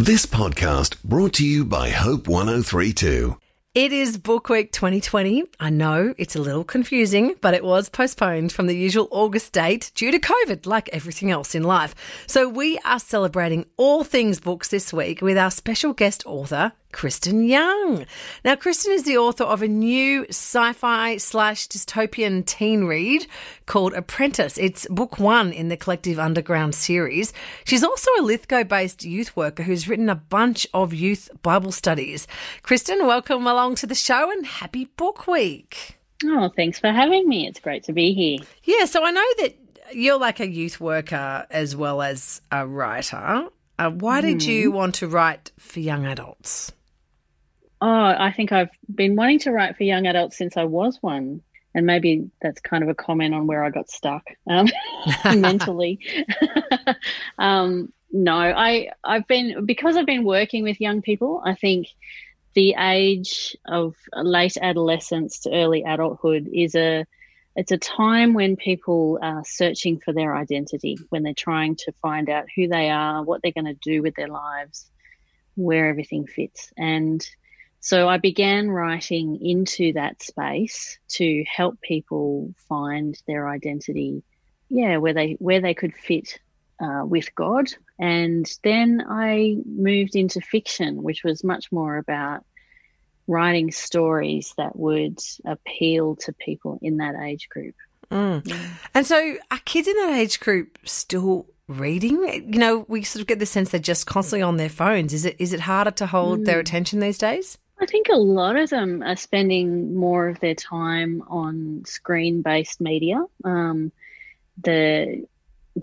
This podcast brought to you by Hope 1032. It is Book Week 2020. I know it's a little confusing, but it was postponed from the usual August date due to COVID, like everything else in life. So we are celebrating all things books this week with our special guest author, Kristen Young. Now, Kristen is the author of a new sci fi slash dystopian teen read called Apprentice. It's book one in the Collective Underground series. She's also a Lithgow based youth worker who's written a bunch of youth Bible studies. Kristen, welcome along to the show and happy book week. Oh, thanks for having me. It's great to be here. Yeah, so I know that you're like a youth worker as well as a writer. Uh, why did you want to write for young adults? Oh, I think I've been wanting to write for young adults since I was one. And maybe that's kind of a comment on where I got stuck um, mentally. um, no, I I've been because I've been working with young people. I think the age of late adolescence to early adulthood is a it's a time when people are searching for their identity, when they're trying to find out who they are, what they're going to do with their lives, where everything fits, and so I began writing into that space to help people find their identity, yeah, where they where they could fit uh, with God. And then I moved into fiction, which was much more about writing stories that would appeal to people in that age group. Mm. And so, are kids in that age group still reading? You know, we sort of get the sense they're just constantly on their phones. Is it is it harder to hold mm. their attention these days? Think a lot of them are spending more of their time on screen based media. Um, the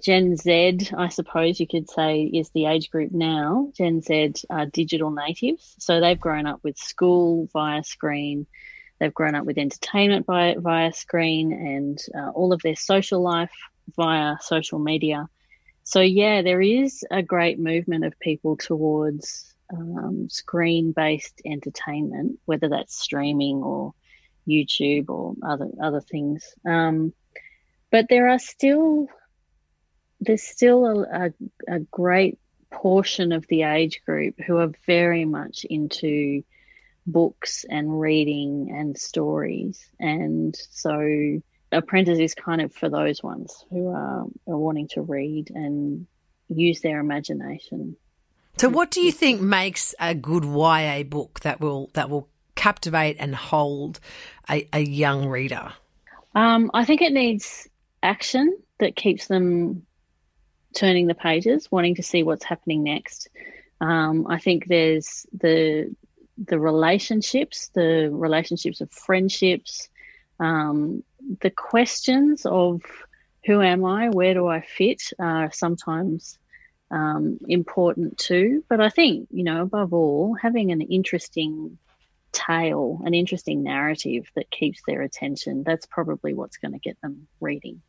Gen Z, I suppose you could say, is the age group now. Gen Z are digital natives. So they've grown up with school via screen, they've grown up with entertainment via, via screen, and uh, all of their social life via social media. So, yeah, there is a great movement of people towards um, screen based entertainment, whether that's streaming or YouTube or other other things. Um, but there are still there's still a, a, a great portion of the age group who are very much into books and reading and stories, and so Apprentice is kind of for those ones who are, are wanting to read and use their imagination. So, what do you think makes a good YA book that will that will captivate and hold a, a young reader? Um, I think it needs action that keeps them turning the pages, wanting to see what's happening next. Um, I think there's the the relationships, the relationships of friendships, um, the questions of who am I, where do I fit, are sometimes um, important too. But I think, you know, above all, having an interesting tale, an interesting narrative that keeps their attention, that's probably what's going to get them reading.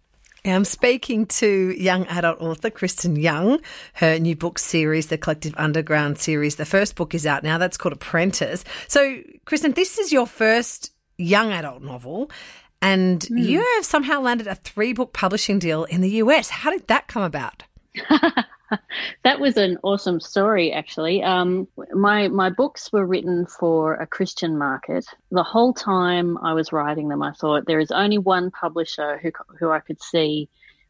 I'm speaking to young adult author Kristen Young. Her new book series, the Collective Underground series, the first book is out now. That's called Apprentice. So, Kristen, this is your first young adult novel, and mm. you have somehow landed a three book publishing deal in the US. How did that come about? that was an awesome story, actually. Um, my my books were written for a Christian market. The whole time I was writing them, I thought there is only one publisher who who I could see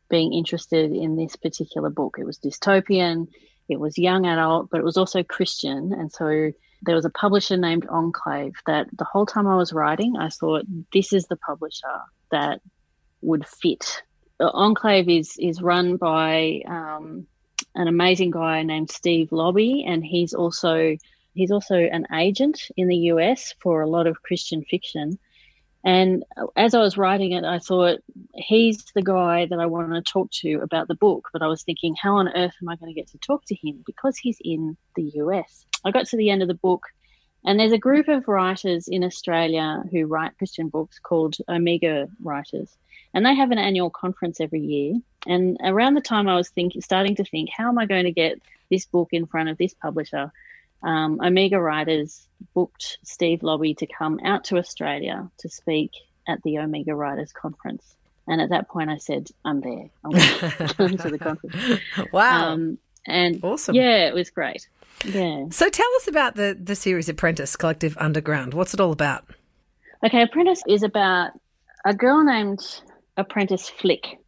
being interested in this particular book. It was dystopian, it was young adult, but it was also Christian, and so there was a publisher named Enclave that the whole time I was writing, I thought this is the publisher that would fit. Enclave is is run by um, an amazing guy named Steve Laube, and he's also he's also an agent in the US for a lot of Christian fiction. And as I was writing it, I thought he's the guy that I want to talk to about the book. But I was thinking, how on earth am I going to get to talk to him because he's in the US? I got to the end of the book, and there's a group of writers in Australia who write Christian books called Omega Writers, and they have an annual conference every year. And around the time I was thinking, starting to think, how am I going to get this book in front of this publisher? Um, Omega Writers booked Steve Laube to come out to Australia to speak at the Omega Writers Conference. And at that point, I said, I'm there. I'm going to the conference. Wow. Um, and awesome. Yeah, it was great. Yeah. So tell us about the the series Apprentice Collective Underground. What's it all about? Okay, Apprentice is about a girl named Apprentice Flick,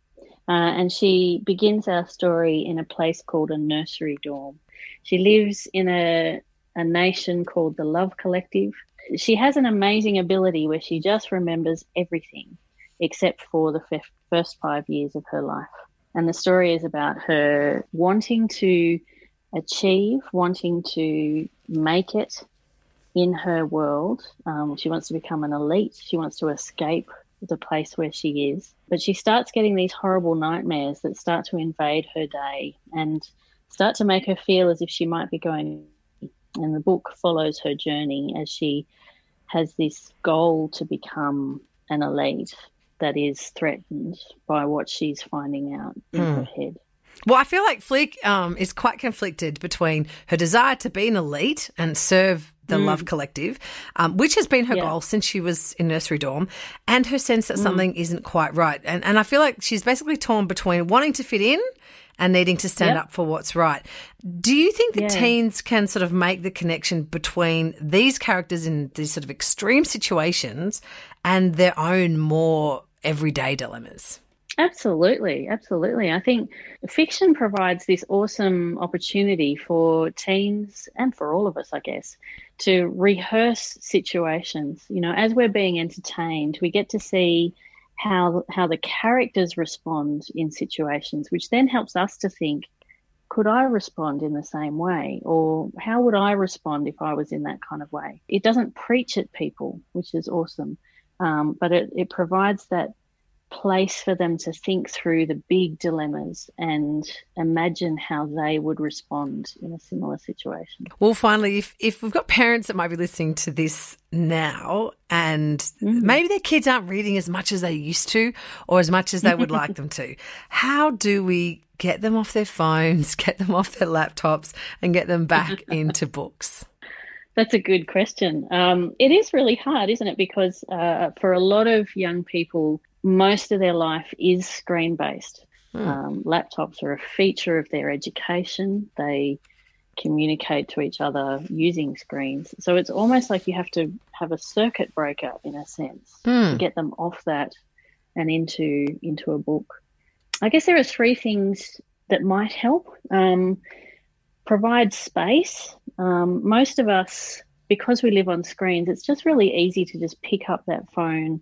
uh, and she begins our story in a place called a nursery dorm. She lives in a a nation called the Love Collective. She has an amazing ability where she just remembers everything except for the f- first five years of her life. And the story is about her wanting to achieve, wanting to make it in her world. Um, she wants to become an elite. She wants to escape the place where she is. But she starts getting these horrible nightmares that start to invade her day and start to make her feel as if she might be going. And the book follows her journey as she has this goal to become an elite that is threatened by what she's finding out in hmm. her head. Well, I feel like Flick um, is quite conflicted between her desire to be an elite and serve the Love Collective, um, which has been her Yeah. goal since she was in nursery dorm, and her sense that something isn't quite right. And, and I feel like she's basically torn between wanting to fit in and needing to stand Yep. up for what's right. Do you think that Yeah. teens can sort of make the connection between these characters in these sort of extreme situations and their own more everyday dilemmas? Absolutely, absolutely. I think fiction provides this awesome opportunity for teens and for all of us, I guess, to rehearse situations. You know, as we're being entertained, we get to see how how the characters respond in situations, which then helps us to think, could I respond in the same way? Or how would I respond if I was in that kind of way? It doesn't preach at people, which is awesome. Um, but it, it provides that place for them to think through the big dilemmas and imagine how they would respond in a similar situation. Well, finally, if, if we've got parents that might be listening to this now and maybe their kids aren't reading as much as they used to or as much as they would like them to, how do we get them off their phones, get them off their laptops, and get them back into books? That's a good question. Um, it is really hard, isn't it? Because uh, for a lot of young people, most of their life is screen based. Um, laptops are a feature of their education. They communicate to each other using screens. So it's almost like you have to have a circuit breaker in a sense to get them off that and into into a book. I guess there are three things that might help. Um, provide space. Um, most of us, because we live on screens, it's just really easy to just pick up that phone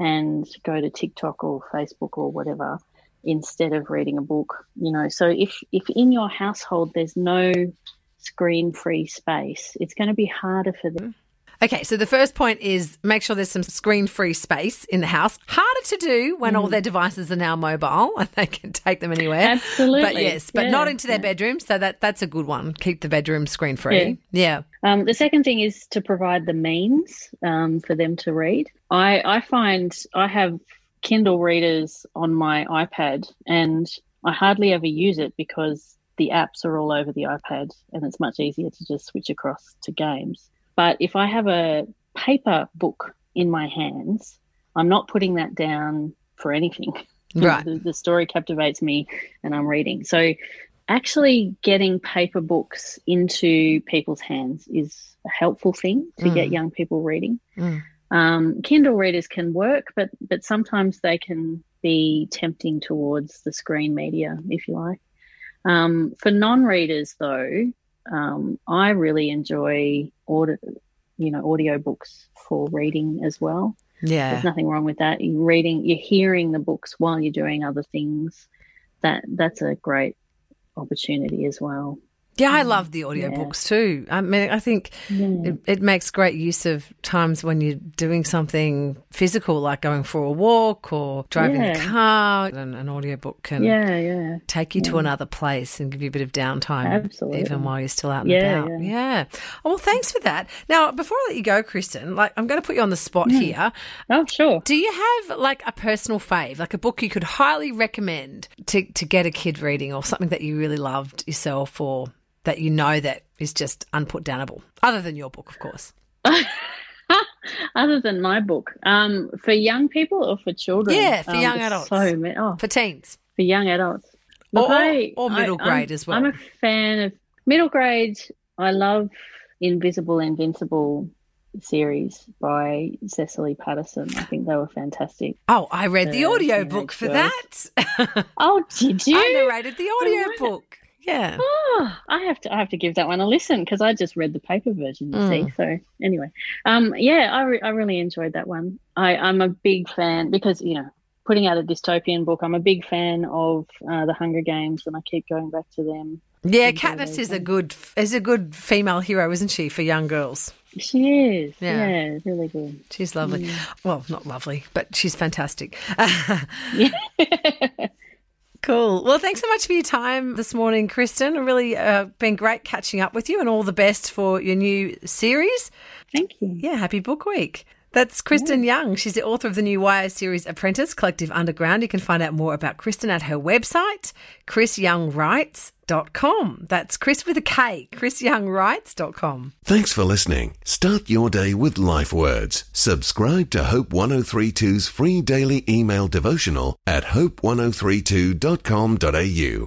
and go to TikTok or Facebook or whatever instead of reading a book. You know, so if if in your household there's no screen free space, it's going to be harder for them. Mm. Okay, so the first point is make sure there's some screen free space in the house. Harder to do when all their devices are now mobile and they can take them anywhere. Absolutely. But yes, but Yeah, not into their yeah. bedroom. So that that's a good one. Keep the bedroom screen free. Yeah. Um, the second thing is to provide the means um, for them to read. I, I find I have Kindle readers on my iPad and I hardly ever use it because the apps are all over the iPad and it's much easier to just switch across to games. But if I have a paper book in my hands, I'm not putting that down for anything. Right. the, the story captivates me and I'm reading. So actually getting paper books into people's hands is a helpful thing to get young people reading. Mm. Um, Kindle readers can work, but but sometimes they can be tempting towards the screen media, if you like. Um, for non-readers, though, um, I really enjoy audio, you know, audio books for reading as well. Yeah. There's nothing wrong with that. You're reading, you're hearing the books while you're doing other things. That that's a great opportunity as well. Yeah, I mm. love the audiobooks too. I mean, I think mm. it, it makes great use of times when you're doing something physical, like going for a walk or driving the car. And an audiobook can Yeah, yeah. take you to another place and give you a bit of downtime, Absolutely. even while you're still out and Yeah, about. yeah. Yeah. Oh, well, thanks for that. Now, before I let you go, Kristen, like I'm going to put you on the spot mm. here. Oh, sure. Do you have like a personal fave, like a book you could highly recommend to, to get a kid reading or something that you really loved yourself or that you know that is just unputdownable, other than your book, of course? Other than my book, um, for young people or for children? Yeah, for Um, young adults. So many. Oh, For teens. for young adults. Or- I- or middle I- I'm- grade as well. I'm a fan of middle grade. I love Invisible Invincible series by Cecily Paterson. I think they were fantastic. Oh, I read the audio book for that. oh, did you? I narrated the audio book. Yeah. Oh, I have to. I have to give that one a listen because I just read the paper version. You mm. see. So anyway, um, yeah, I, re- I really enjoyed that one. I, I'm a big fan because you know putting out a dystopian book. I'm a big fan of uh, the Hunger Games, and I keep going back to them. Yeah, Katniss is a good is a good female hero, isn't she, for young girls? She is. Yeah, yeah really good. She's lovely. Mm. Well, not lovely, but she's fantastic. Cool. Well, thanks so much for your time this morning, Kristen. Really uh, been great catching up with you, and all the best for your new series. Thank you. Yeah, happy book week. That's Kristen yeah. Young. She's the author of the new YA series Apprentice Collective Underground. You can find out more about Kristen at her website, chrisyoungwrites.com. That's Chris with a K, chrisyoungwrites.com. Thanks for listening. Start your day with life words. Subscribe to Hope 1032's free daily email devotional at hope1032.com.au.